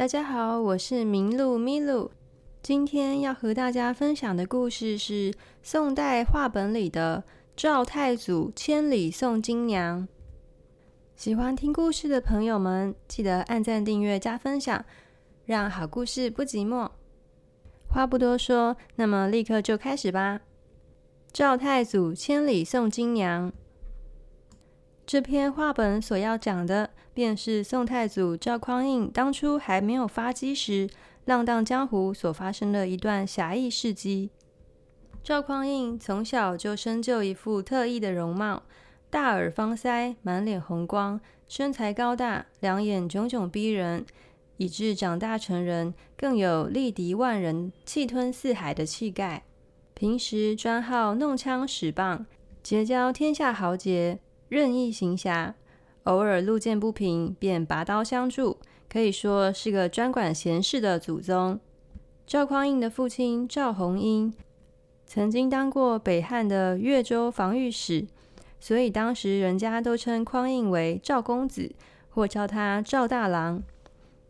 大家好，我是明露咪露。今天要和大家分享的故事是宋代话本里的《赵太祖千里送金娘》。喜欢听故事的朋友们，记得按赞、订阅、加分享，让好故事不寂寞。话不多说，那么立刻就开始吧。赵太祖千里送金娘。这篇话本所要讲的，便是宋太祖赵匡胤当初还没有发迹时，浪荡江湖所发生的一段侠义事迹。赵匡胤从小就生就一副特异的容貌，大耳方腮，满脸红光，身材高大，两眼炯炯逼人，以致长大成人更有力敌万人、气吞四海的气概。平时专好弄枪使棒，结交天下豪杰，任意行侠。偶尔路见不平，便拔刀相助，可以说是个专管闲事的祖宗。赵匡胤的父亲赵弘英曾经当过北汉的越州防御使，所以当时人家都称匡胤为赵公子，或叫他赵大郎。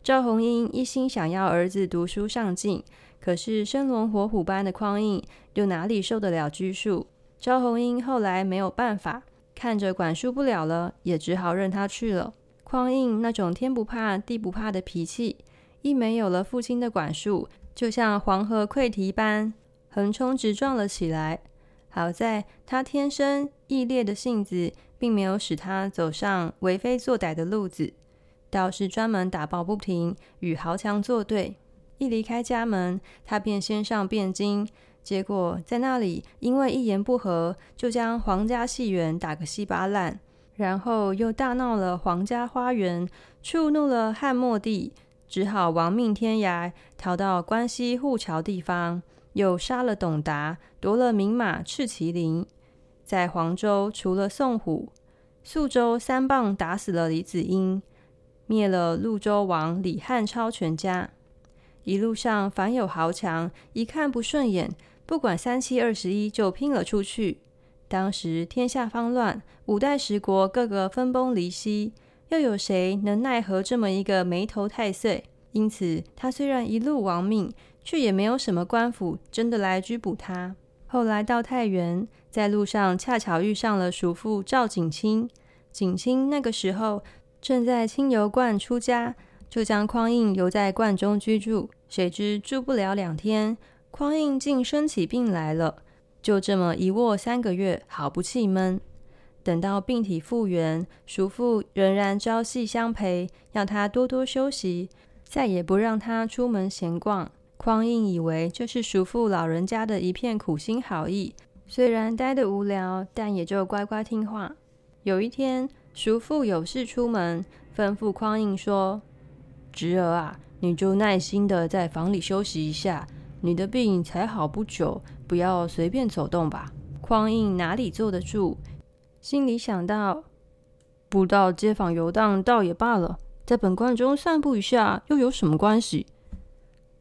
赵弘英一心想要儿子读书上进。可是生龙活虎般的匡胤又哪里受得了拘束？赵弘英后来没有办法，看着管束不了了，也只好任他去了。匡胤那种天不怕地不怕的脾气，一没有了父亲的管束，就像黄河溃堤般横冲直撞了起来。好在他天生义烈的性子，并没有使他走上为非作歹的路子，倒是专门打抱不平，与豪强作对。一离开家门，他便先上汴京，结果在那里因为一言不合，就将皇家戏园打个稀巴烂，然后又大闹了皇家花园，触怒了汉末帝，只好亡命天涯，逃到关西护桥地方，又杀了董达，夺了名马赤麒麟，在黄州除了宋虎，宿州三棒打死了李子英，灭了潞州王李汉超全家。一路上，凡有豪强，一看不顺眼，不管三七二十一，就拼了出去。当时天下方乱，五代十国个个分崩离析，又有谁能奈何这么一个没头太岁？因此，他虽然一路亡命，却也没有什么官府真的来拘捕他。后来到太原，在路上恰巧遇上了叔父赵景清。景清那个时候正在清油观出家。就将匡胤留在观中居住，谁知住不了两天，匡胤竟生起病来了。就这么一卧三个月，好不气闷。等到病体复原，叔父仍然朝夕相陪，要他多多休息，再也不让他出门闲逛。匡胤以为这是叔父老人家的一片苦心好意，虽然待得无聊，但也就乖乖听话。有一天，叔父有事出门，吩咐匡胤说。侄儿啊，你就耐心的在房里休息一下。你的病才好不久，不要随便走动吧。匡胤哪里坐得住，心里想到：不到街坊游荡倒也罢了，在本观中散步一下又有什么关系？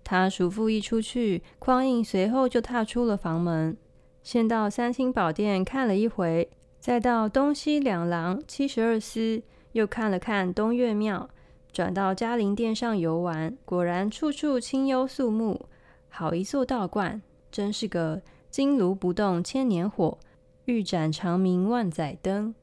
他叔父一出去，匡胤随后就踏出了房门，先到三清宝殿看了一回，再到东西两廊七十二司，又看了看东岳庙。转到嘉陵殿上游玩，果然处处清幽肃穆，好一座道观，真是个金炉不动千年火，玉盏长明万载灯。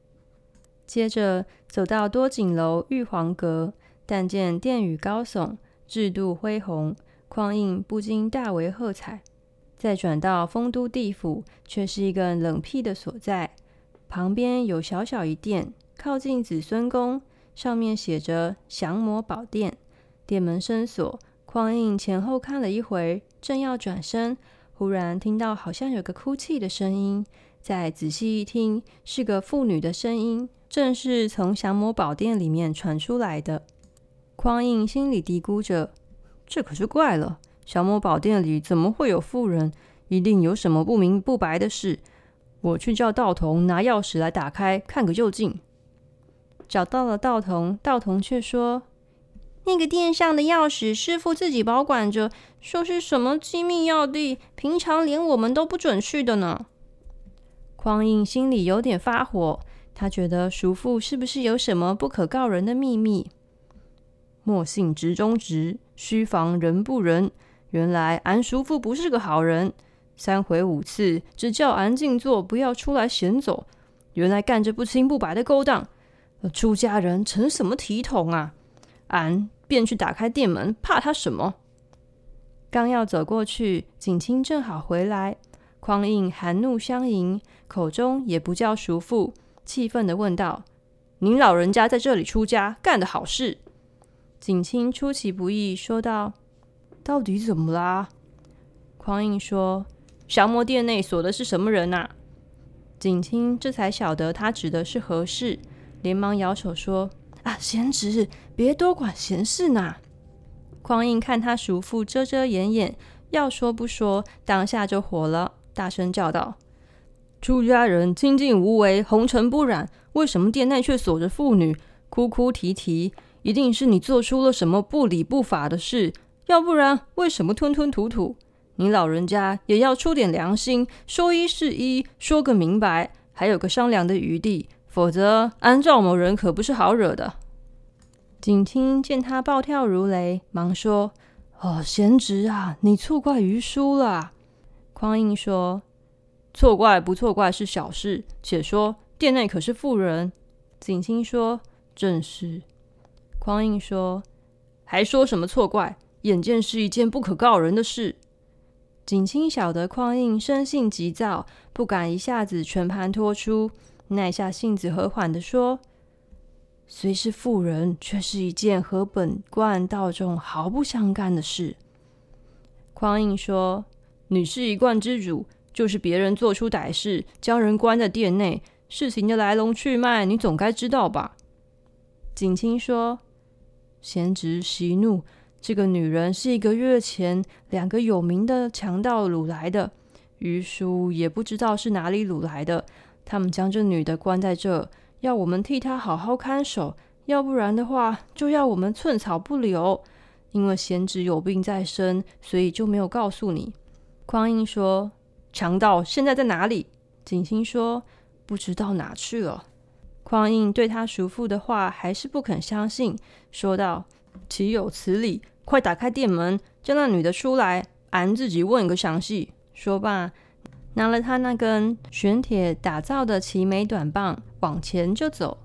接着走到多景楼玉皇阁，但见殿宇高耸，制度恢宏，匡胤不禁大为喝彩。再转到丰都地府，却是一个冷僻的所在，旁边有小小一殿，靠近子孙宫。上面写着“降魔宝殿”，殿门深锁。匡胤前后看了一回，正要转身，忽然听到好像有个哭泣的声音。再仔细一听，是个妇女的声音，正是从降魔宝殿里面传出来的。匡胤心里嘀咕着：“这可是怪了，降魔宝殿里怎么会有妇人？一定有什么不明不白的事。我去叫道童拿钥匙来打开，看个究竟。”找到了道童，道童却说：“那个殿上的钥匙，师父自己保管着，说是什么机密要地，平常连我们都不准去的呢。”匡胤心里有点发火，他觉得叔父是不是有什么不可告人的秘密？莫信直中直，须防人不仁。原来俺叔父不是个好人，三回五次只叫俺静坐，不要出来闲走。原来干着不清不白的勾当，出家人成什么体统啊？俺便去打开店门，怕他什么？刚要走过去，景清正好回来，匡胤含怒相迎，口中也不叫叔父，气愤地问道：“您老人家在这里出家，干的好事？”景清出其不意说道。到底怎么啦？匡胤说：“降魔殿内锁的是什么人呐、啊？”景清这才晓得他指的是何事，连忙摇手说：“啊，贤侄，别多管闲事呐。”匡胤看他叔父遮遮掩掩，要说不说，当下就火了，大声叫道：“出家人清净无为，红尘不染，为什么殿内却锁着妇女，哭哭啼啼？一定是你做出了什么不礼不法的事。”要不然，为什么吞吞吐吐？你老人家也要出点良心，说一是一，说个明白，还有个商量的余地。否则，安赵某人可不是好惹的。景清见他暴跳如雷，忙说：“哦，贤侄啊，你错怪愚叔了。”匡胤说：“错怪不错怪是小事，且说殿内可是妇人？”景清说：“正是。”匡胤说：“还说什么错怪？”眼见是一件不可告人的事，景清晓得匡胤生性急躁，不敢一下子全盘托出，耐下性子和缓地说：“虽是妇人，却是一件和本观道众毫不相干的事。”匡胤说：“你是一观之主，就是别人做出歹事，将人关在殿内，事情的来龙去脉，你总该知道吧？”景清说：“贤侄息怒。”这个女人是一个月前两个有名的强盗掳来的，愚叔也不知道是哪里掳来的。他们将这女的关在这，要我们替她好好看守，要不然的话，就要我们寸草不留。因为贤侄有病在身，所以就没有告诉你。匡胤说：“强盗现在在哪里？”景星说：“不知道哪去了。”匡胤对他叔父的话还是不肯相信，说道。岂有此理！快打开店门，叫那女的出来，俺自己问个详细。说罢，拿了他那根玄铁打造的齐眉短棒，往前就走。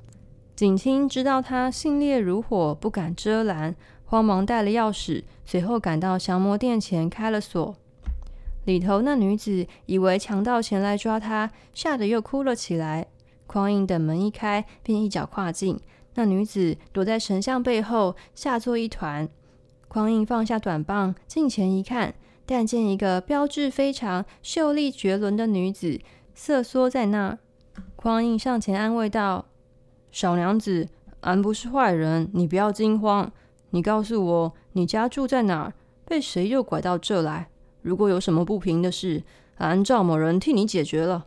景清知道他性烈如火，不敢遮拦，慌忙带了钥匙，随后赶到降魔殿前开了锁。里头那女子以为强盗前来抓她，吓得又哭了起来。匡胤等门一开，便一脚跨进。那女子躲在神像背后，吓作一团。匡胤放下短棒，近前一看，但见一个标致非常、秀丽绝伦的女子瑟缩在那儿。匡胤上前安慰道：“小娘子，俺不是坏人，你不要惊慌。你告诉我，你家住在哪儿？被谁又拐到这来？如果有什么不平的事，俺赵某人替你解决了。”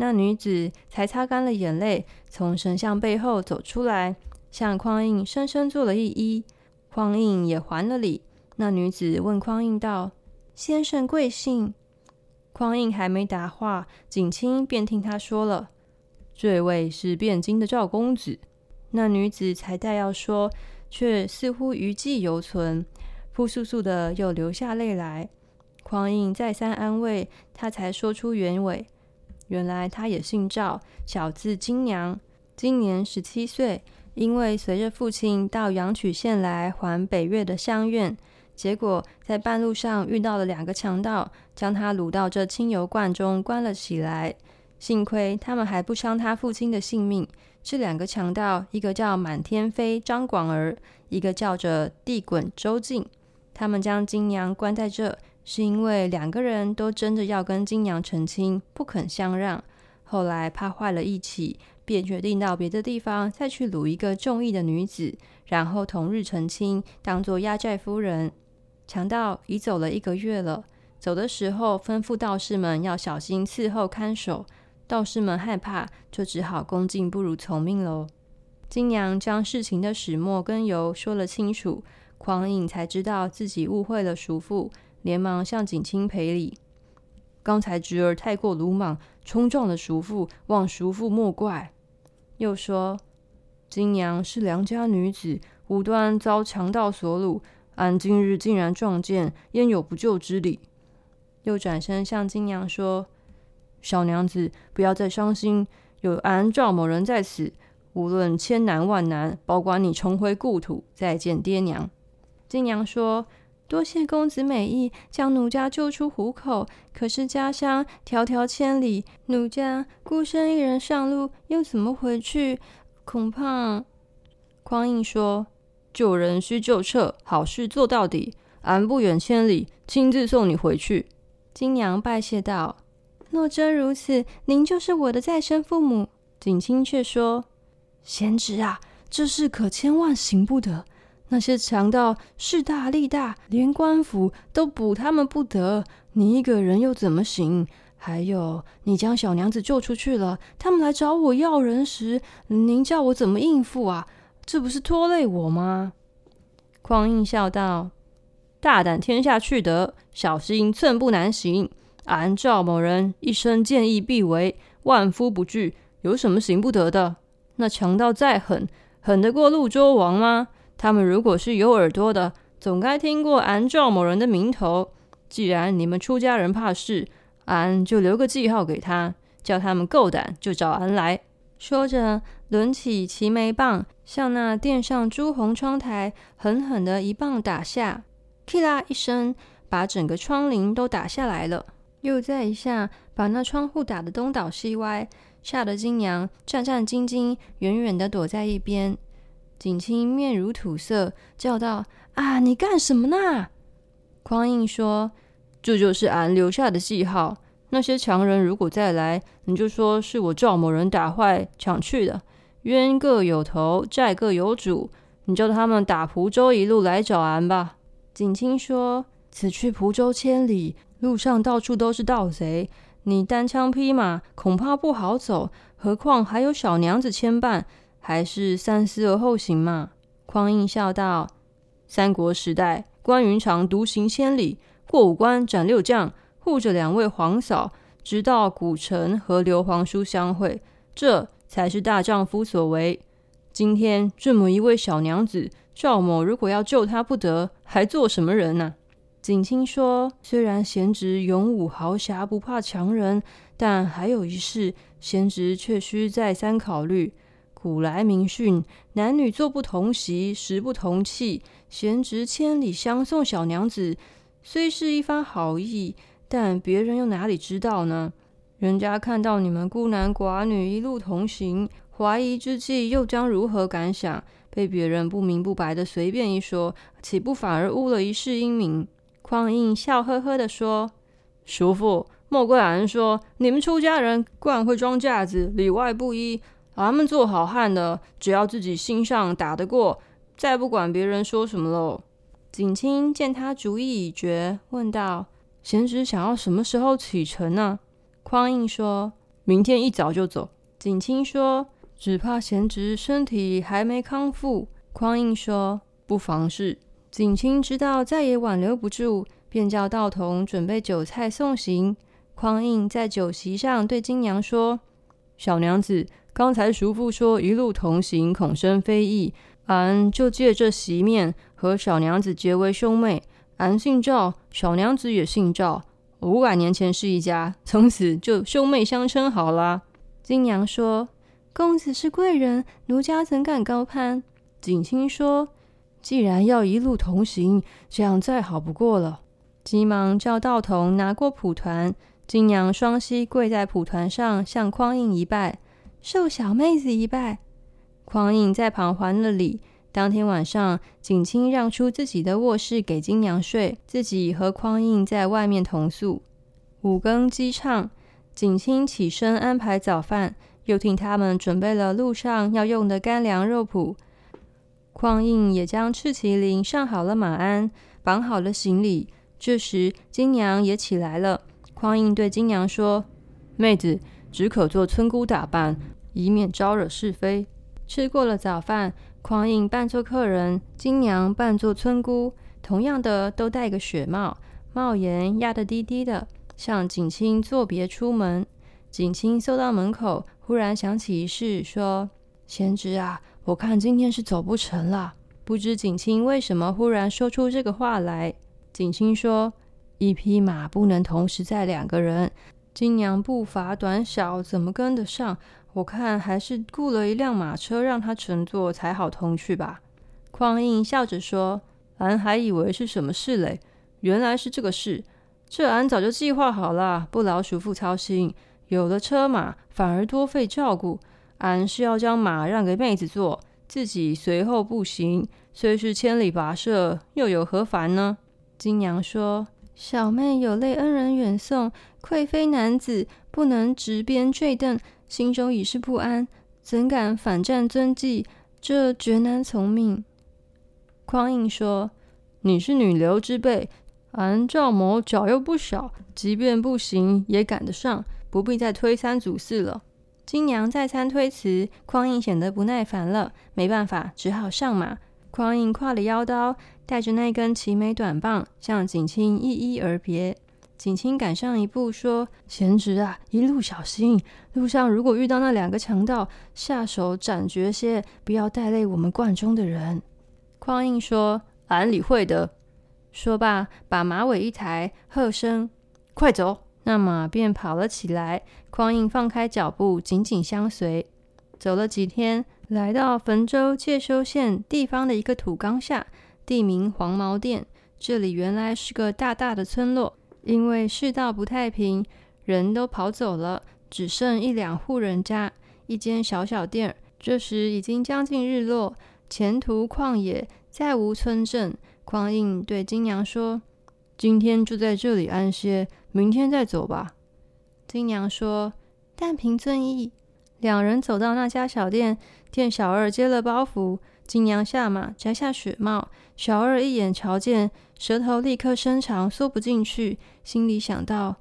那女子才擦干了眼泪，从神像背后走出来，向匡胤深深做了一揖。匡胤也还了礼。那女子问匡胤道：“先生贵姓？”匡胤还没答话，景清便听他说了：“这位是汴京的赵公子。”那女子才待要说，却似乎余悸犹存，扑簌簌的又流下泪来。匡胤再三安慰，她才说出原委。原来她也姓赵，小字金娘，今年十七岁。因为随着父亲到阳曲县来还北岳的乡愿，结果在半路上遇到了两个强盗，将他掳到这清油罐中关了起来。幸亏他们还不伤他父亲的性命。这两个强盗，一个叫满天飞张广儿，一个叫着地滚周进。他们将金娘关在这。是因为两个人都争着要跟金娘成亲，不肯相让。后来怕坏了义气，便决定到别的地方再去掳一个中意的女子，然后同日成亲，当做压寨夫人。强盗已走了一个月了，走的时候吩咐道士们要小心伺候看守。道士们害怕，就只好恭敬不如从命喽。金娘将事情的始末根由说了清楚，匡胤才知道自己误会了叔父。连忙向景清赔礼。刚才侄儿太过鲁莽，冲撞了叔父，望叔父莫怪。又说：“金娘是良家女子，无端遭强盗所掳，俺今日竟然撞见，焉有不救之理？”又转身向金娘说：“小娘子，不要再伤心，有俺赵某人在此，无论千难万难，保管你重回故土，再见爹娘。”金娘说。多谢公子美意，将奴家救出虎口。可是家乡迢迢千里，奴家孤身一人上路，又怎么回去？恐怕……匡胤说：“救人须救撤，好事做到底。俺不远千里，亲自送你回去。”金娘拜谢道：“若真如此，您就是我的再生父母。”景清却说：“贤侄啊，这事可千万行不得。”那些强盗势大力大，连官府都捕他们不得。你一个人又怎么行？还有，你将小娘子救出去了，他们来找我要人时，您叫我怎么应付啊？这不是拖累我吗？匡胤笑道：“大胆天下去得，小心寸步难行。俺赵某人一生见义必为，万夫不惧，有什么行不得的？那强盗再狠，狠得过陆周王吗？”他们如果是有耳朵的，总该听过俺赵某人的名头。既然你们出家人怕事，俺就留个记号给他，叫他们够胆就找俺来。说着，抡起齐眉棒，向那殿上朱红窗台狠狠的一棒打下，噼啦一声，把整个窗棂都打下来了。又再一下，把那窗户打得东倒西歪，吓得金娘战战兢兢，远远的躲在一边。景清面如土色，叫道：“啊，你干什么呢？”匡胤说：“这就是俺留下的记号。那些强人如果再来，你就说是我赵某人打坏抢去的。冤各有头，债各有主。你叫他们打蒲州一路来找俺吧。”景清说：“此去蒲州千里，路上到处都是盗贼，你单枪匹马恐怕不好走，何况还有小娘子牵绊。”还是三思而后行嘛。匡胤笑道：“三国时代，关云长独行千里，过五关斩六将，护着两位皇嫂，直到古城和刘皇叔相会，这才是大丈夫所为。今天这么一位小娘子，赵某如果要救她不得，还做什么人呢、啊？”景清说：“虽然贤侄勇武豪侠，不怕强人，但还有一事，贤侄却需再三考虑。”古来明训，男女坐不同席，食不同器。贤侄千里相送小娘子，虽是一番好意，但别人又哪里知道呢？人家看到你们孤男寡女一路同行，怀疑之际，又将如何感想？被别人不明不白的随便一说，岂不反而误了一世英名？匡胤笑呵呵地说：“叔父，莫怪俺说，你们出家人惯会装架子，里外不一。”俺们做好汉的，只要自己心上打得过，再不管别人说什么喽。景清见他主意已决，问道：“贤侄想要什么时候启程呢？”匡胤说：“明天一早就走。”景清说：“只怕贤侄身体还没康复。”匡胤说：“不妨事。”景清知道再也挽留不住，便叫道童准备酒菜送行。匡胤在酒席上对金娘说：“小娘子。”刚才叔父说一路同行，恐生非议，俺就借这席面和小娘子结为兄妹。俺姓赵，小娘子也姓赵，五百年前是一家，从此就兄妹相称好了。金娘说：“公子是贵人，奴家怎敢高攀？”景清说：“既然要一路同行，这样再好不过了。”急忙叫道童拿过蒲团，金娘双膝跪在蒲团上，向匡胤一拜。受小妹子一拜，匡胤在旁还了礼。当天晚上，景清让出自己的卧室给金娘睡，自己和匡胤在外面同宿。五更鸡唱，景清起身安排早饭，又替他们准备了路上要用的干粮肉脯。匡胤也将赤麒麟上好了马鞍，绑好了行李。这时，金娘也起来了。匡胤对金娘说：“妹子。”只可做村姑打扮，以免招惹是非。吃过了早饭，匡胤扮作客人，金娘扮作村姑，同样的都戴个雪帽，帽檐压得低低的，向景清作别出门。景清走到门口，忽然想起一事，说：“贤侄啊，我看今天是走不成了。”不知景清为什么忽然说出这个话来。景清说：“一匹马不能同时载两个人，金娘步伐短小，怎么跟得上？我看还是雇了一辆马车让她乘坐才好通去吧。”匡胤笑着说：“俺还以为是什么事嘞，原来是这个事。这俺早就计划好了，不劳叔父操心。有了车马，反而多费照顾。俺是要将马让给妹子坐，自己随后步行。虽是千里跋涉，又有何烦呢？”金娘说：“小妹有累恩人远送，愧非男子，不能执鞭坠鐙，心中已是不安，怎敢反战遵纪？这绝难从命。”匡胤说：“你是女流之辈，俺赵某脚又不小，即便不行也赶得上，不必再推三阻四了。”金娘再三推辞，匡胤显得不耐烦了，没办法，只好上马。匡胤挎了腰刀，带着那根齐眉短棒，向景清一一而别。景清赶上一步，说：“贤侄啊，一路小心，路上如果遇到那两个强盗，下手斩绝些，不要带累我们观中的人。”匡胤说：“俺理会的。”说罢，把马尾一抬，喝声：“快走！”那马便跑了起来。匡胤放开脚步，紧紧相随。走了几天。来到汾州介休县地方的一个土岗下，地名黄毛店。这里原来是个大大的村落，因为世道不太平，人都跑走了，只剩一两户人家，一间小小店。这时已经将近日落，前途旷野，再无村镇。匡胤对金娘说：“今天住在这里安歇，明天再走吧。”金娘说：“但凭尊意。”两人走到那家小店。店小二接了包袱，金娘下马摘下雪帽，小二一眼瞧见，舌头立刻伸长，缩不进去，心里想到：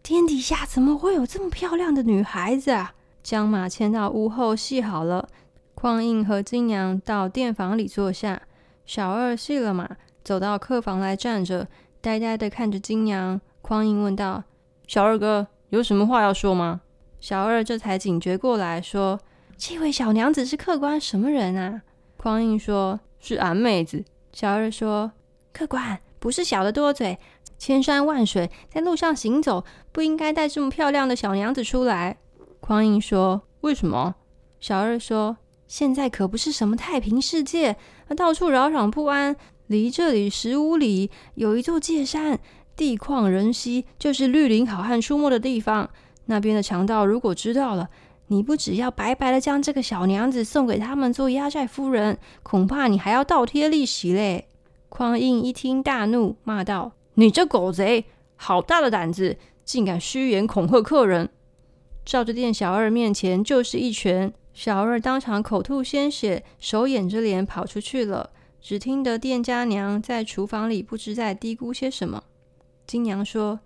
天底下怎么会有这么漂亮的女孩子啊？将马牵到屋后系好了。匡胤和金娘到店房里坐下，小二系了马，走到客房来站着，呆呆地看着金娘。匡胤问道：“小二哥，有什么话要说吗？”小二这才警觉过来，说。这位小娘子是客官什么人啊？匡胤说：“是俺妹子。”小二说：“客官不是小的多嘴，千山万水在路上行走，不应该带这么漂亮的小娘子出来。”匡胤说：“为什么？”小二说：“现在可不是什么太平世界，到处扰攘不安。离这里十五里有一座界山，地旷人稀，就是绿林好汉出没的地方。那边的强盗如果知道了，”你不只要白白的将这个小娘子送给他们做压寨夫人，恐怕你还要倒贴利息嘞！匡胤一听大怒，骂道：“你这狗贼，好大的胆子，竟敢虚言恐吓客人！”照着店小二面前就是一拳，小二当场口吐鲜血，手掩着脸跑出去了。只听得店家娘在厨房里不知在嘀咕些什么。金娘说：“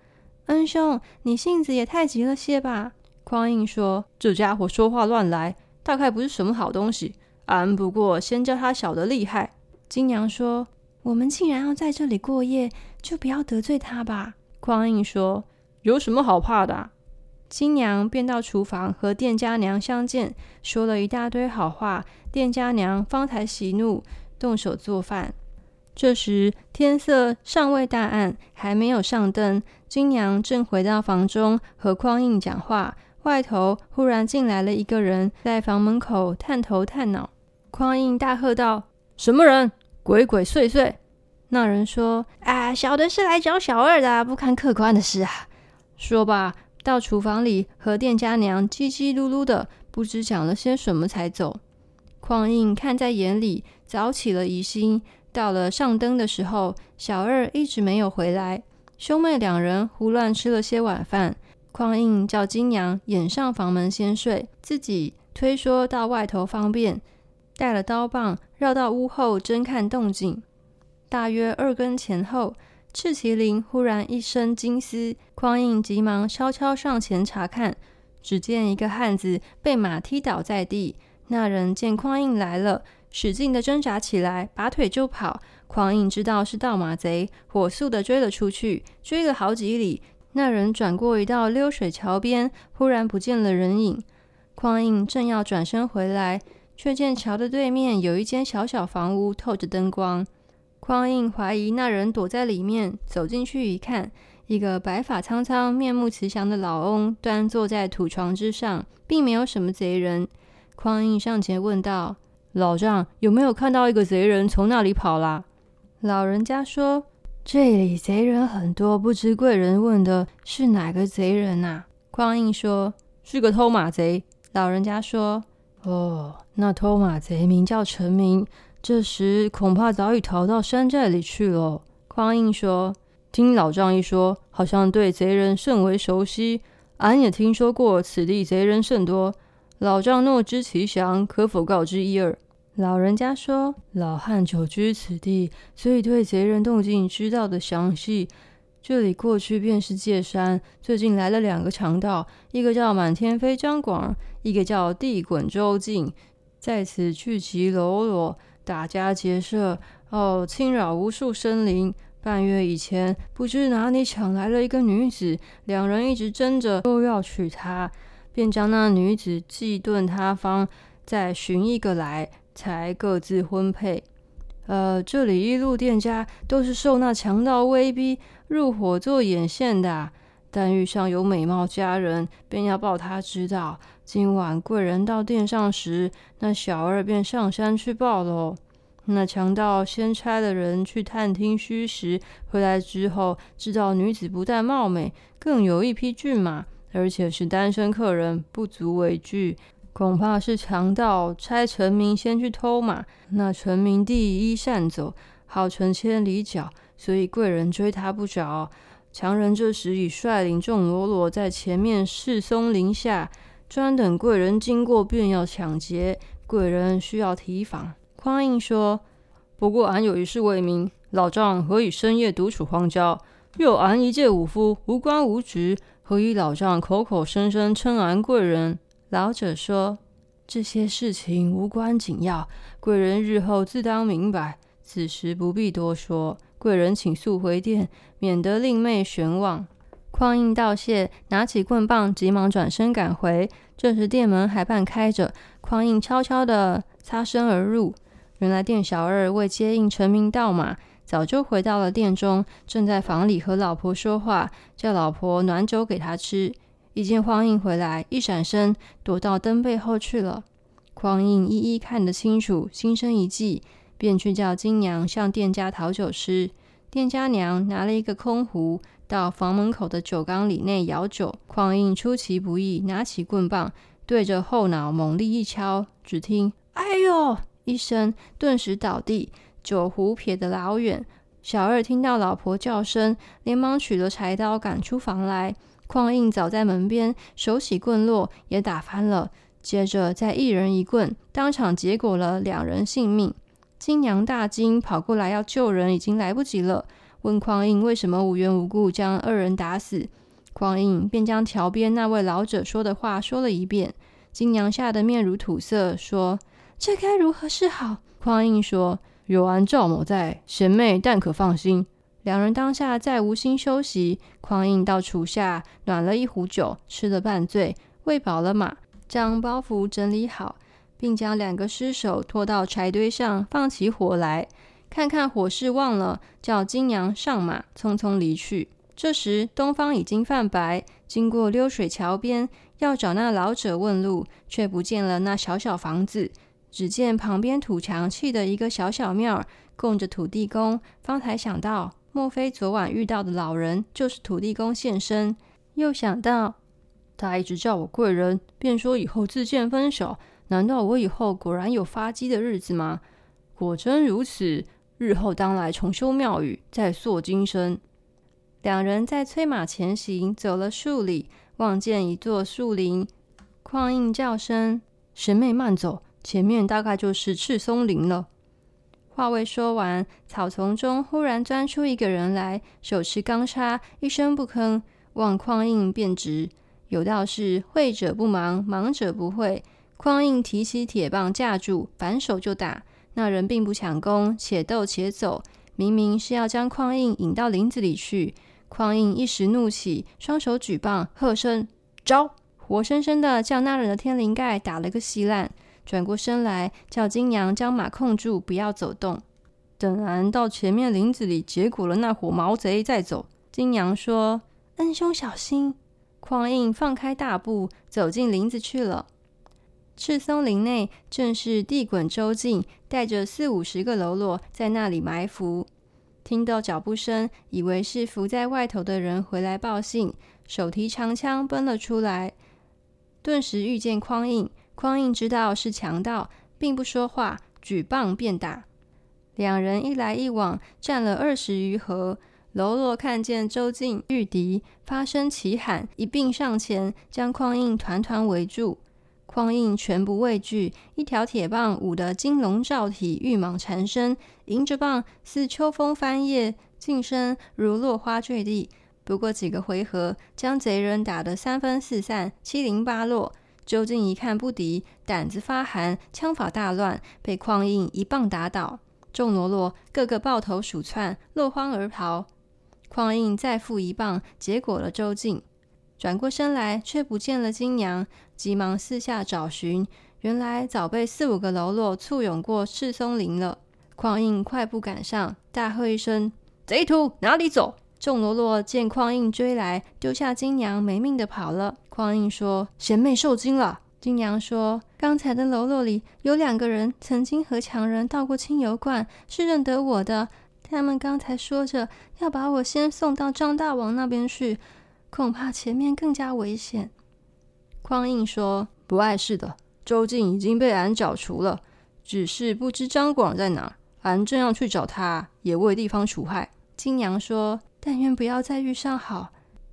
恩兄，你性子也太急了些吧？”匡胤说：“这家伙说话乱来，大概不是什么好东西。俺不过先教他晓得厉害。”金娘说：“我们既然要在这里过夜，就不要得罪他吧。”匡胤说：“有什么好怕的？”金娘便到厨房和店家娘相见，说了一大堆好话。店家娘方才喜怒，动手做饭。这时天色尚未大暗，还没有上灯。金娘正回到房中和匡胤讲话。外头忽然进来了一个人，在房门口探头探脑。匡胤大喝道：“什么人？鬼鬼祟祟！”那人说：“啊，小的是来找小二的，不看客官的事啊。”说罢，到厨房里和店家娘叽叽噜噜的，不知讲了些什么，才走。匡胤看在眼里，早起了疑心。到了上灯的时候，小二一直没有回来，兄妹两人胡乱吃了些晚饭。匡胤叫金娘掩上房门先睡，自己推说到外头方便，带了刀棒绕到屋后侦看动静。大约二更前后，赤麒麟忽然一声惊嘶，匡胤急忙悄悄上前查看，只见一个汉子被马踢倒在地。那人见匡胤来了，使劲地挣扎起来，拔腿就跑。匡胤知道是盗马贼，火速地追了出去，追了好几里。那人转过一道溜水桥边，忽然不见了人影。匡胤正要转身回来，却见桥的对面有一间小小房屋，透着灯光。匡胤怀疑那人躲在里面，走进去一看，一个白发苍苍、面目慈祥的老翁端坐在土床之上，并没有什么贼人。匡胤上前问道：“老丈有没有看到一个贼人从那里跑啦？”老人家说：“这里贼人很多，不知贵人问的是哪个贼人呐？”匡胤说：“是个偷马贼。”老人家说：“哦，那偷马贼名叫陈明。”这时恐怕早已逃到山寨里去了。匡胤说：“听老丈一说，好像对贼人甚为熟悉。俺也听说过此地贼人甚多。老丈若知其详，可否告知一二？”老人家说：“老汉久居此地，所以对贼人动静知道的详细。这里过去便是界山，最近来了两个强盗，一个叫满天飞张广，一个叫地滚周进，在此聚集喽啰。”打家劫舍，哦，侵扰无数生灵。半月以前，不知哪里抢来了一个女子，两人一直争着都要娶她，便将那女子寄遁他方，再寻一个来，才各自婚配。呃，这里一路店家都是受那强盗威逼入伙做眼线的，但遇上有美貌佳人，便要报他知道。今晚贵人到店上时，那小二便上山去报喽。那强盗先差的人去探听虚实，回来之后知道女子不但貌美，更有一匹骏马，而且是单身客人，不足为惧。恐怕是强盗差陈明先去偷马，那陈明第一善走，好成千里脚，所以贵人追他不着。强人这时已率领众喽啰在前面柿松林下。专等贵人经过，便要抢劫。贵人需要提防。匡胤说：“不过俺有一事未明，老丈何以深夜独处荒郊？又俺一介武夫，无官无职，何以老丈口口声声称俺贵人？”老者说：“这些事情无关紧要，贵人日后自当明白。此时不必多说。贵人请速回殿，免得令妹悬望。”匡胤道谢，拿起棍棒，急忙转身赶回。这时店门还半开着，匡胤悄悄地擦身而入。原来店小二为接应陈明到马，早就回到了店中，正在房里和老婆说话，叫老婆暖酒给他吃。一见匡胤回来，一闪身躲到灯背后去了。匡胤一一看得清楚，心生一计，便去叫金娘向店家讨酒吃。店家娘拿了一个空壶。到房门口的酒缸里内舀酒，匡胤出其不意，拿起棍棒对着后脑猛力一敲，只听“哎呦”一声，顿时倒地，酒壶撇得老远。小二听到老婆叫声，连忙取了柴刀赶出房来。匡胤早在门边，手起棍落，也打翻了。接着再一人一棍，当场结果了两人性命。金娘大惊，跑过来要救人，已经来不及了。问匡胤为什么无缘无故将二人打死，匡胤便将桥边那位老者说的话说了一遍。金娘吓得面如土色，说：“这该如何是好？”匡胤说：“有俺赵某在，贤妹但可放心。”两人当下再无心休息。匡胤到厨下暖了一壶酒，吃了半醉，喂饱了马，将包袱整理好，并将两个尸首拖到柴堆上，放起火来。看看火势旺了，叫金娘上马，匆匆离去。这时东方已经泛白，经过溜水桥边，要找那老者问路，却不见了那小小房子。只见旁边土墙砌的一个小小庙，供着土地公。方才想到，莫非昨晚遇到的老人就是土地公现身？又想到，他一直叫我贵人，便说以后自荐分手。难道我以后果然有发迹的日子吗？果真如此。日后当来重修庙宇，再塑金身。两人在催马前行，走了数里，望见一座树林。旷应叫声：“神妹慢走，前面大概就是赤松林了。”话未说完，草丛中忽然钻出一个人来，手持钢叉，一声不吭，望匡胤便直。有道是：“会者不忙，忙者不会。”匡胤提起铁棒架住，反手就打。那人并不抢功，且斗且走，明明是要将匡胤引到林子里去。匡胤一时怒起，双手举棒，喝声招，活生生的将那人的天灵盖打了个稀烂。转过身来叫金娘将马控住，不要走动。等俺到前面林子里结果了那伙毛贼再走。金娘说：“恩兄小心。”匡胤放开大步走进林子去了。赤松林内正是地滚周进带着四五十个喽啰在那里埋伏。听到脚步声，以为是伏在外头的人回来报信，手提长枪奔了出来。顿时遇见匡胤，匡胤知道是强盗，并不说话，举棒便打。两人一来一往，战了二十余合。喽啰看见周进遇敌，发声齐喊，一并上前将匡胤团团围住。匡胤全不畏惧，一条铁棒舞得金龙罩体，玉蟒缠身，迎着棒似秋风翻叶，近身如落花坠地。不过几个回合，将贼人打得三分四散，七零八落。周进一看不敌，胆子发寒，枪法大乱，被匡胤一棒打倒。众喽啰个个抱头鼠窜，落荒而逃。匡胤再负一棒，结果了周进。转过身来，却不见了金娘，急忙四下找寻，原来早被四五个喽啰簇拥过赤松林了。匡胤快步赶上，大喝一声：“贼徒，哪里走？”众喽啰见匡胤追来，丢下金娘，没命的跑了。匡胤说：“贤妹受惊了。”金娘说：“刚才的喽啰里有两个人曾经和强人到过清油观，是认得我的。他们刚才说着要把我先送到张大王那边去。”恐怕前面更加危险。匡胤说：“不碍事的，周进已经被俺剿除了，只是不知张广在哪。俺正要去找他，也为地方除害。”金娘说：“但愿不要再遇上好。”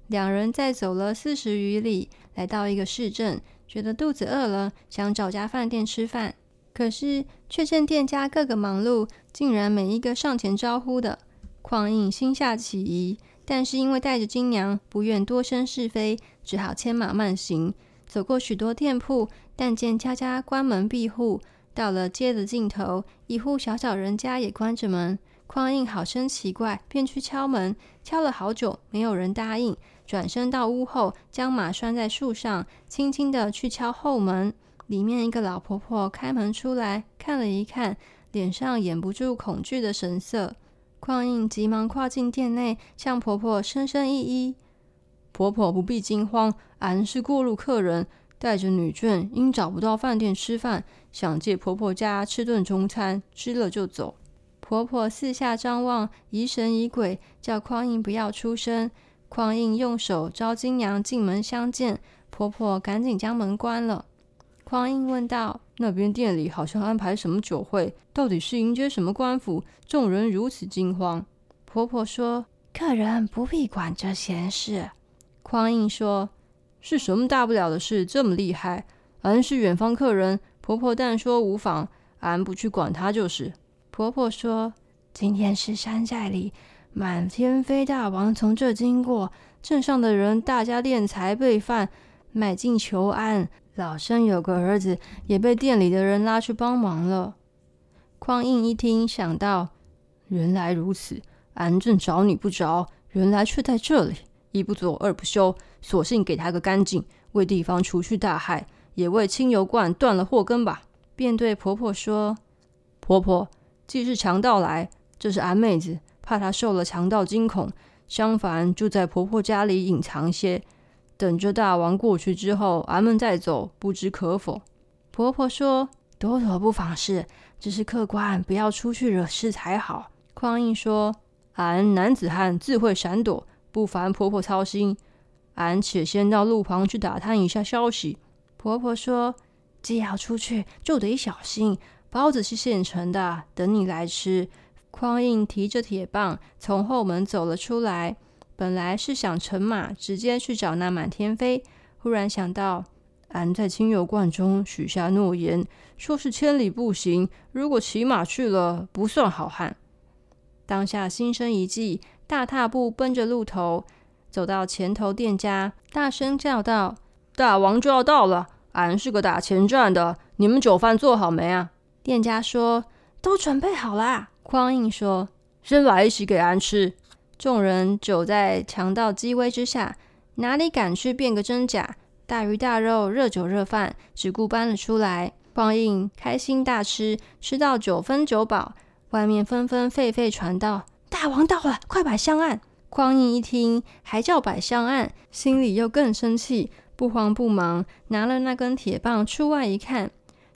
两人再走了四十余里，来到一个市镇，觉得肚子饿了，想找家饭店吃饭，可是却见店家个个忙碌，竟然没一个上前招呼的。匡胤心下起疑。但是因为带着金娘，不愿多生是非，只好牵马慢行。走过许多店铺，但见家家关门闭户。到了街的尽头，一户小小人家也关着门。匡胤好生奇怪，便去敲门，敲了好久，没有人答应。转身到屋后，将马拴在树上，轻轻地去敲后门。里面一个老婆婆开门出来，看了一看，脸上掩不住恐惧的神色。匡胤急忙跨进店内，向婆婆深深一揖：“婆婆不必惊慌，俺是过路客人，带着女眷，因找不到饭店吃饭，想借婆婆家吃顿中餐，吃了就走。”婆婆四下张望，疑神疑鬼，叫匡胤不要出声。匡胤用手招金娘进门相见，婆婆赶紧将门关了。匡胤问道：“那边店里好像安排什么酒会，到底是迎接什么官府？众人如此惊慌。”婆婆说：“客人不必管这闲事。”匡胤说：“是什么大不了的事？这么厉害？俺是远方客人，婆婆但说无妨，俺不去管他就是。”婆婆说：“今天是山寨里满天飞大王从这经过，镇上的人大家敛财备饭，买进求安。”老身有个儿子，也被店里的人拉去帮忙了。匡胤一听，想到原来如此，俺正找你不着，原来却在这里。一不做二不休，索性给他个干净，为地方除去大害，也为清油观断了祸根吧。便对婆婆说：“婆婆，既是强盗来，这是俺妹子，怕她受了强盗惊恐，相反就在婆婆家里隐藏些。”等着大王过去之后，俺们再走，不知可否？婆婆说：“朵朵不妨事，只是客官不要出去惹事才好。”匡胤说：“俺男子汉自会闪躲，不烦婆婆操心。俺且先到路旁去打探一下消息。”婆婆说：“既要出去，就得小心。包子是现成的，等你来吃。”匡胤提着铁棒从后门走了出来。本来是想乘马直接去找那满天飞，忽然想到，俺在清油观中许下诺言，说是千里步行，如果骑马去了，不算好汉。当下心生一计，大踏步奔着路头，走到前头店家，大声叫道：“大王就要到了，俺是个打前站的，你们酒饭做好没啊？”店家说：“都准备好啦。”匡胤说：“先来一起给俺吃。”众人久在强盗机威之下，哪里敢去辨个真假？大鱼大肉、热酒热饭，只顾搬了出来。匡胤开心大吃，吃到九分九饱。外面纷纷沸沸传道：“大王到了，快摆香案！”匡胤一听，还叫摆香案，心里又更生气，不慌不忙拿了那根铁棒出外一看，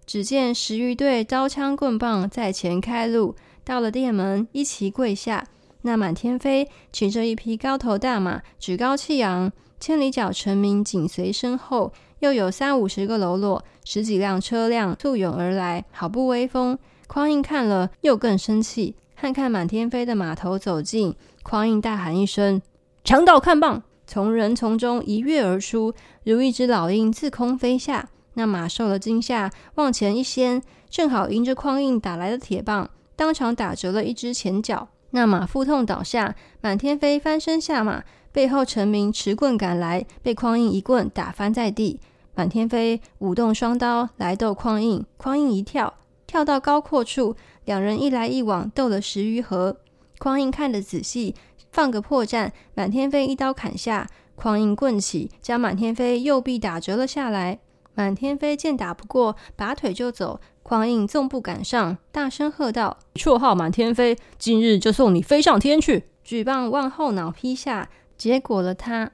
只见十余队刀枪棍棒在前开路，到了殿门，一齐跪下。那满天飞骑着一匹高头大马，趾高气扬，千里脚臣民紧随身后，又有三五十个喽啰，十几辆车辆簇拥而来，好不威风。匡胤看了，又更生气。看看满天飞的马头走近，匡胤大喊一声：“强盗看棒！”从人丛中一跃而出，如一只老鹰自空飞下。那马受了惊吓，往前一掀，正好迎着匡胤打来的铁棒，当场打折了一只前脚。那马腹痛倒下，满天飞翻身下马，背后陈明持棍赶来，被匡胤一棍打翻在地。满天飞舞动双刀来斗匡胤，匡胤一跳，跳到高阔处。两人一来一往斗了十余合，匡胤看得仔细，放个破绽，满天飞一刀砍下，匡胤棍起，将满天飞右臂打折了下来。满天飞见打不过，拔腿就走。匡胤纵步赶上，大声喝道：“绰号满天飞，今日就送你飞上天去！”举棒往后脑劈下，结果了他。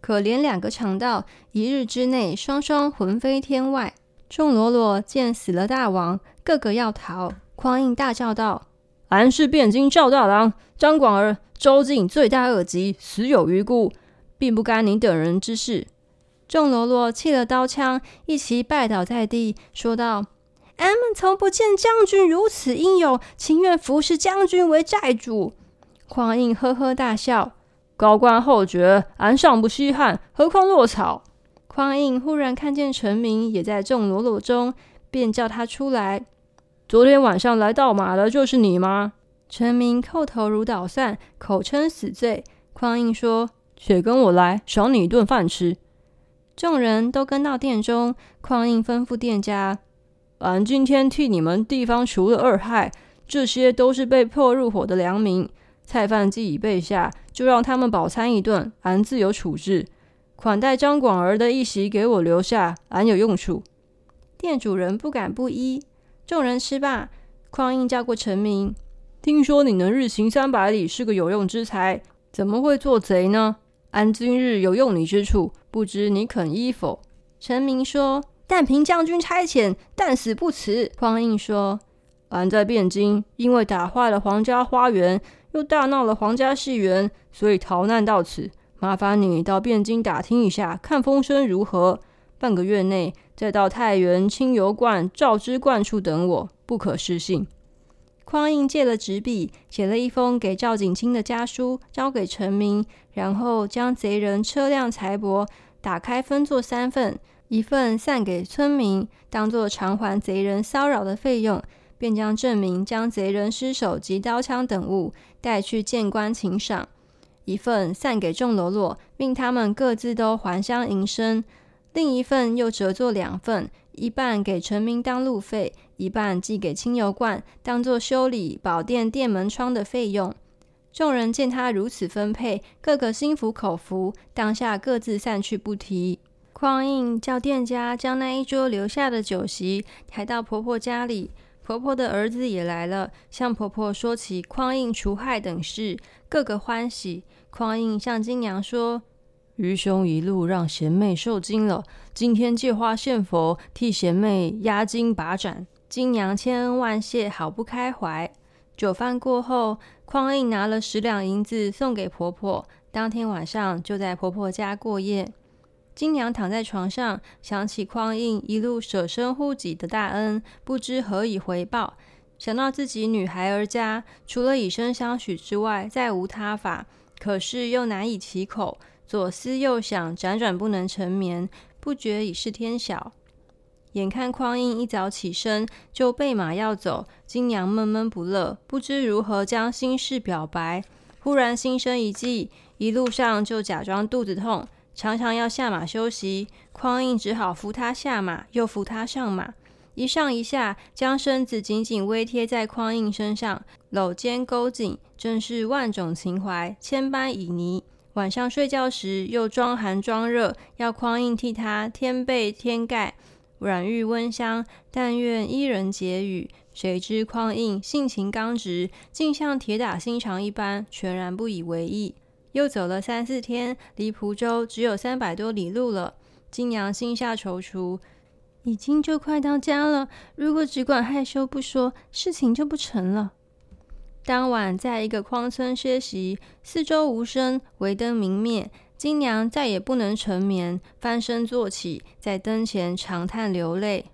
可怜两个强盗，一日之内双双魂飞天外。众喽啰见死了大王，个个要逃。匡胤大叫道：“俺是汴京赵大郎张广儿，州境罪大恶极，死有余辜，并不干你等人之事。”众喽啰弃了刀枪，一齐拜倒在地，说道：“俺们从不见将军如此英勇，情愿服侍将军为寨主。”匡胤呵呵大笑：“高官厚爵，俺尚不稀罕，何况落草？”匡胤忽然看见陈明也在众喽啰中，便叫他出来。昨天晚上来盗马的就是你吗？陈明叩头如捣蒜，口称死罪。匡胤说：“且跟我来，赏你一顿饭吃。”众人都跟到殿中。匡胤吩咐店家：“俺今天替你们地方除了二害，这些都是被迫入伙的良民。菜饭既已备下，就让他们饱餐一顿，俺自有处置。款待张广儿的一席给我留下，俺有用处。”店主人不敢不依。众人吃罢，匡胤叫过陈明，听说你能日行三百里，是个有用之才，怎么会做贼呢？俺今日有用你之处，不知你肯依否？陈明说：“但凭将军差遣，但死不辞。”匡胤说：“俺在汴京，因为打坏了皇家花园，又大闹了皇家戏园，所以逃难到此。麻烦你到汴京打听一下，看风声如何？半个月内。”再到太原清油观、赵之观处等我，不可失信。匡胤借了纸笔，写了一封给赵景清的家书，交给陈明，然后将贼人车辆财帛打开分作三份，一份散给村民，当作偿还贼人骚扰的费用，便将证明将贼人尸首及刀枪等物带去见官请赏；一份散给众喽啰，命他们各自都还乡营生。另一份又折作两份，一半给臣民当路费，一半寄给清油罐，当作修理宝殿殿门窗的费用。众人见他如此分配，个个心服口服，当下各自散去不提。匡胤叫店家将那一桌留下的酒席抬到婆婆家里，婆婆的儿子也来了，向婆婆说起匡胤除害等事，个个欢喜。匡胤向金娘说。愚兄一路让贤妹受惊了，今天借花献佛，替贤妹压惊把盏。金娘千恩万谢，好不开怀。酒饭过后，匡胤拿了十两银子送给婆婆，当天晚上就在婆婆家过夜。金娘躺在床上，想起匡胤一路舍身护己的大恩，不知何以回报。想到自己女孩儿家除了以身相许之外，再无他法，可是又难以启口。左思右想，辗转不能成眠，不觉已是天晓。眼看匡胤一早起身，就备马要走，金娘闷闷不乐，不知如何将心事表白。忽然心生一计，一路上就假装肚子痛，常常要下马休息。匡胤只好扶他下马，又扶他上马，一上一下，将身子紧紧围贴在匡胤身上，搂肩勾颈，真是万种情怀，千般旖旎。晚上睡觉时，又装寒装热，要匡胤替他添被添盖。软玉温香，但愿伊人解语。谁知匡胤性情刚直，竟像铁打心肠一般，全然不以为意。又走了三四天，离蒲州只有三百多里路了。金娘心下踌躇，已经就快到家了。如果只管害羞不说，事情就不成了。当晚在一个荒村歇息，四周无声，围灯明灭。金娘再也不能成眠，翻身坐起，在灯前长叹流泪。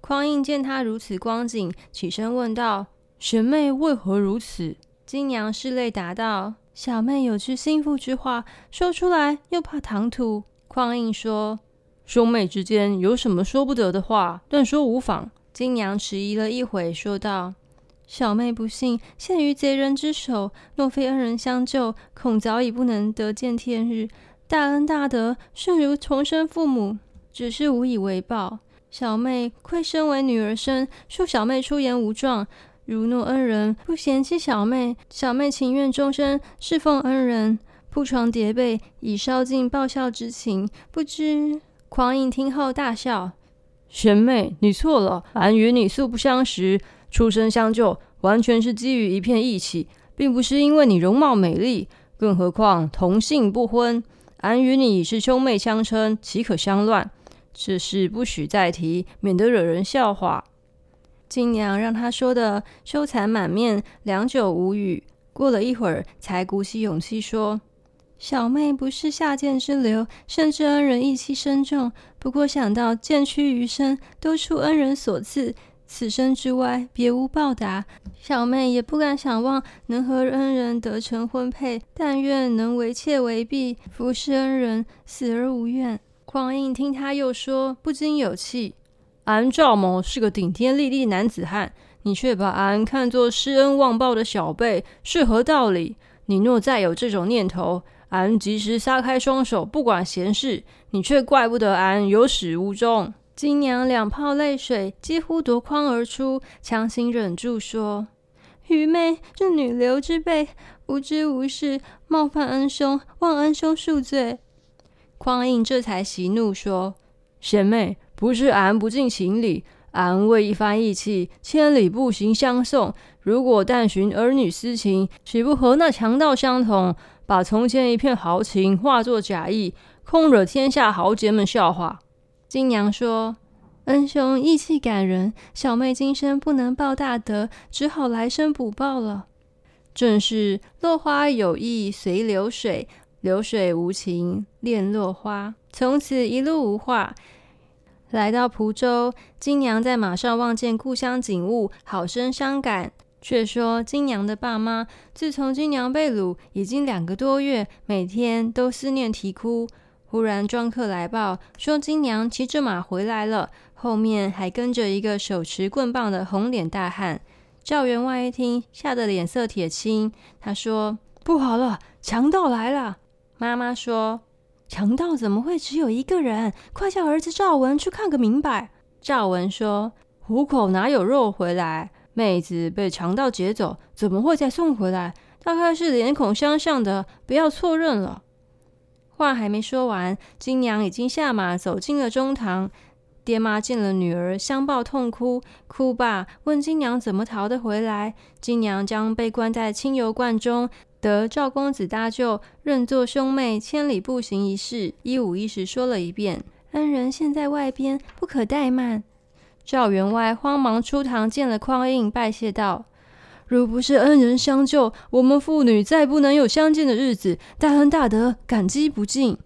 匡胤见她如此光景，起身问道：“贤妹为何如此？”金娘拭泪答道：“小妹有句心腹之话，说出来又怕唐突。”匡胤说：“兄妹之间有什么说不得的话，但说无妨。”金娘迟疑了一会，说道。小妹不幸陷于贼人之手，若非恩人相救，恐早已不能得见天日。大恩大德，胜如重生父母，只是无以为报。小妹愧身为女儿身，恕小妹出言无状。如若恩人不嫌弃小妹，小妹情愿终身侍奉恩人，铺床叠被，以烧尽报效之情。不知匡胤听后大笑：“贤妹，你错了。俺与你素不相识。”出身相救，完全是基于一片义气，并不是因为你容貌美丽。更何况同姓不婚，俺与你已是兄妹相称，岂可相乱？这事不许再提，免得惹人笑话。金娘让他说的羞惭满面，良久无语。过了一会儿，才鼓起勇气说：“小妹不是下贱之流，深知恩人义气深重。不过想到贱屈余生，都出恩人所赐。”此生之外，别无报答。小妹也不敢想望能和恩人得成婚配，但愿能为妾为婢，服侍恩人，死而无怨。匡胤听他又说，不禁有气。俺赵某是个顶天立地男子汉，你却把俺看作施恩忘报的小辈，是何道理？你若再有这种念头，俺即时撒开双手，不管闲事。你却怪不得俺有始无终。金娘两泡泪水几乎夺眶而出，强行忍住说：“愚妹是女流之辈，无知无识，冒犯恩兄，望恩兄恕罪。”匡胤这才息怒说：“贤妹，不是俺不尽情理，俺为一番义气，千里步行相送。如果但寻儿女私情，岂不和那强盗相同？把从前一片豪情化作假意，空惹天下豪杰们笑话。”金娘说：“恩兄义气感人，小妹今生不能报大德，只好来生补报了。”正是落花有意随流水，流水无情恋落花。从此一路无话。来到蒲州，金娘在马上望见故乡景物，好生伤感。却说金娘的爸妈自从金娘被掳，已经两个多月，每天都思念啼哭。忽然，庄客来报说，金娘骑着马回来了，后面还跟着一个手持棍棒的红脸大汉。赵员外一听，吓得脸色铁青。他说：“不好了，强盗来了！”妈妈说：“强盗怎么会只有一个人？快叫儿子赵文去看个明白。”赵文说：“虎口哪有肉回来？妹子被强盗劫走，怎么会再送回来？大概是脸孔相像的，不要错认了。”话还没说完，金娘已经下马走进了中堂。爹妈见了女儿，相抱痛哭。哭罢，问金娘怎么逃得回来。金娘将被关在清油罐中，得赵公子搭救，认作兄妹，千里步行一事，一五一十说了一遍。恩人现在外边，不可怠慢。赵员外慌忙出堂见了匡胤，拜谢道。如不是恩人相救，我们父女再不能有相见的日子。大恩大德，感激不尽。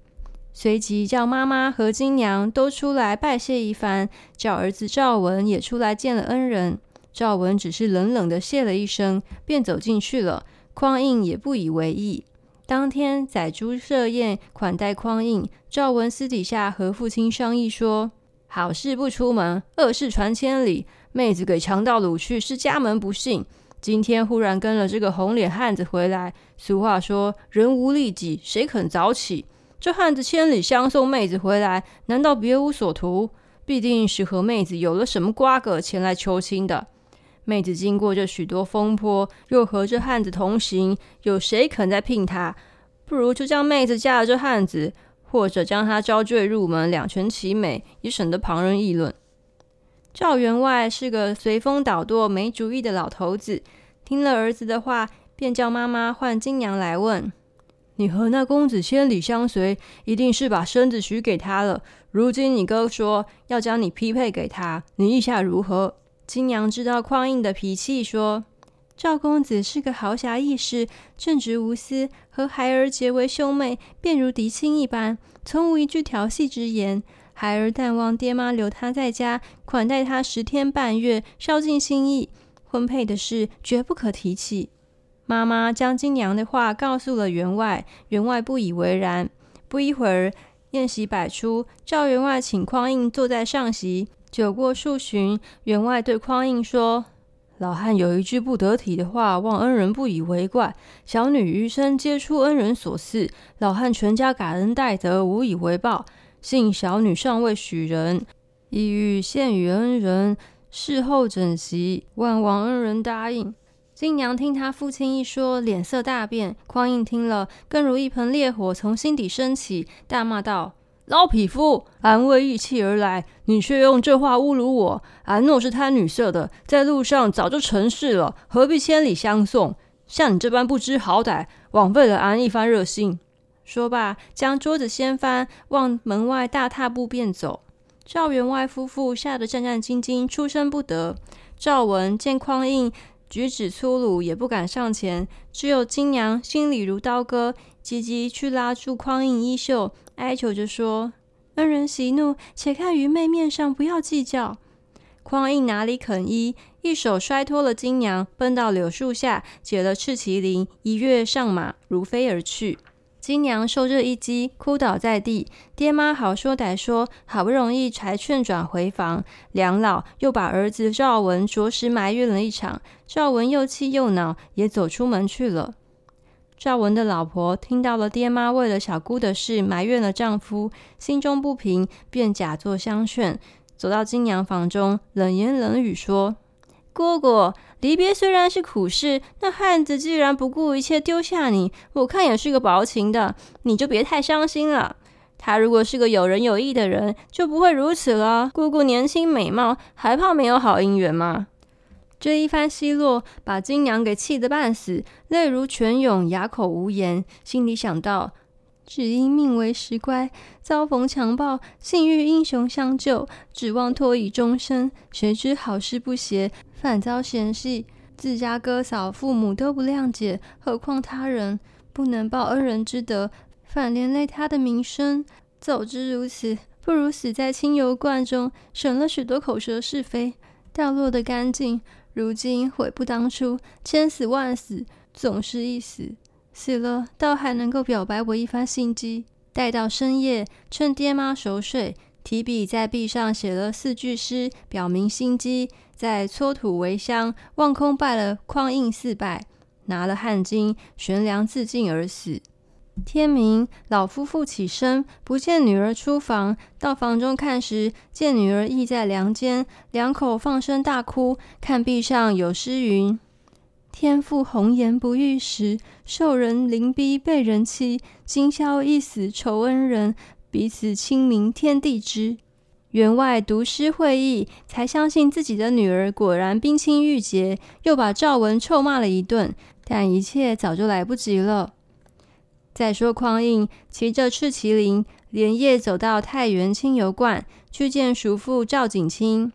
随即叫妈妈和金娘都出来拜谢一番，叫儿子赵文也出来见了恩人。赵文只是冷冷的谢了一声，便走进去了。匡胤也不以为意。当天宰猪设宴款待匡胤，赵文私底下和父亲商议说：好事不出门，恶事传千里。妹子给强盗掳去，是家门不幸。今天忽然跟了这个红脸汉子回来，俗话说人无利己，谁肯早起？这汉子千里相送妹子回来，难道别无所图？必定是和妹子有了什么瓜葛前来求亲的。妹子经过这许多风波，又和这汉子同行，有谁肯再聘她？不如就将妹子嫁了这汉子，或者将她招赘入门，两全其美，也省得旁人议论。赵员外是个随风倒舵、没主意的老头子，听了儿子的话，便叫妈妈唤金娘来问：“你和那公子千里相随，一定是把身子许给他了。如今你哥说要将你匹配给他，你意下如何？”金娘知道匡胤的脾气，说：“赵公子是个豪侠义士，正直无私，和孩儿结为兄妹，便如嫡亲一般，从无一句调戏之言。”孩儿但望爹妈留他在家，款待他十天半月，烧尽心意。婚配的事绝不可提起。妈妈将金娘的话告诉了员外，员外不以为然。不一会儿，宴席摆出，赵员外请匡胤坐在上席。酒过数巡，员外对匡胤说：“老汉有一句不得体的话，望恩人不以为怪。小女余生皆出恩人所赐，老汉全家感恩戴德，无以为报。”幸小女尚未许人，意欲献与恩人，事后整席，万望恩人答应。金娘听他父亲一说，脸色大变。匡胤听了，更如一盆烈火从心底升起，大骂道：“老匹夫，俺为义气而来，你却用这话侮辱我。俺若是贪女色的，在路上早就成事了，何必千里相送？像你这般不知好歹，枉费了俺一番热心。”说罢，将桌子掀翻，往门外大踏步便走。赵员外夫妇吓得战战兢兢，出声不得。赵文见匡胤举止粗鲁，也不敢上前，只有金娘心里如刀割，急急去拉住匡胤衣袖，哀求着说：“恩人息怒，且看愚昧面上，不要计较。”匡胤哪里肯依，一手摔脱了金娘，奔到柳树下，解了赤麒麟，一跃上马，如飞而去。金娘受这一击，哭倒在地。爹妈好说歹说，好不容易才劝转回房。两老又把儿子赵文着实埋怨了一场。赵文又气又恼，也走出门去了。赵文的老婆听到了爹妈为了小姑的事埋怨了丈夫，心中不平，便假作相劝，走到金娘房中，冷言冷语说：“姑姑。”离别虽然是苦事，那汉子既然不顾一切丢下你，我看也是个薄情的，你就别太伤心了。他如果是个有仁有义的人，就不会如此了。姑姑年轻美貌，还怕没有好姻缘吗？这一番奚落，把金娘给气得半死，泪如泉涌，哑口无言，心里想到。只因命为石棺，遭逢强暴，幸遇英雄相救，指望托以终身。谁知好事不谐，反遭嫌隙。自家哥嫂、父母都不谅解，何况他人？不能报恩人之德，反连累他的名声。早知如此，不如死在清油罐中，省了许多口舌是非，掉落得干净。如今悔不当初，千死万死，总是一死。死了，倒还能够表白我一番心机。待到深夜，趁爹妈熟睡，提笔在壁上写了四句诗，表明心机。再搓土为香，望空拜了匡胤四拜，拿了汗巾悬梁自尽而死。天明，老夫妇起身，不见女儿出房，到房中看时，见女儿亦在梁间，两口放声大哭。看壁上有诗云。天赋红颜不遇时，受人凌逼被人欺。今宵一死酬恩人，彼此清明天地知。员外读诗会意，才相信自己的女儿果然冰清玉洁，又把赵文臭骂了一顿。但一切早就来不及了。再说匡胤骑着赤麒麟，连夜走到太原清油观，去见叔父赵景清。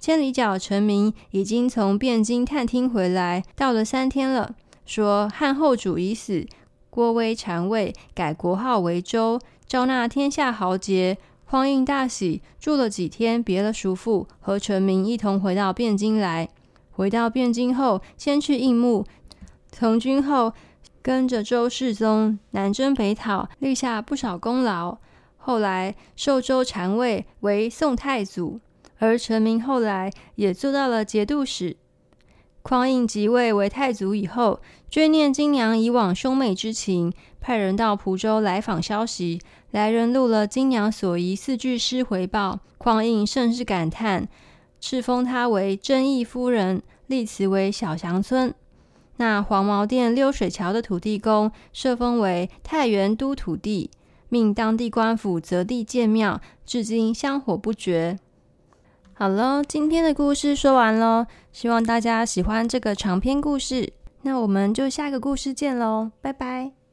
千里脚陈明已经从汴京探听回来，到了三天了。说汉后主已死，郭威禅位，改国号为周，招纳天下豪杰。匡胤大喜，住了几天，别了叔父，和陈明一同回到汴京来。回到汴京后，先去应募，从军后跟着周世宗南征北讨，立下不少功劳。后来授周禅位为宋太祖。而陈明后来也做到了节度使。匡胤即位为太祖以后，追念金娘以往兄妹之情，派人到蒲州来访消息。来人录了金娘所遗四句诗回报，匡胤甚是感叹，敕封她为贞义夫人，立祠为小祥村。那黄茅店溜水桥的土地公，设封为太原都土地，命当地官府择地建庙，至今香火不绝。好了，今天的故事说完喽，希望大家喜欢这个长篇故事。那我们就下个故事见喽，拜拜。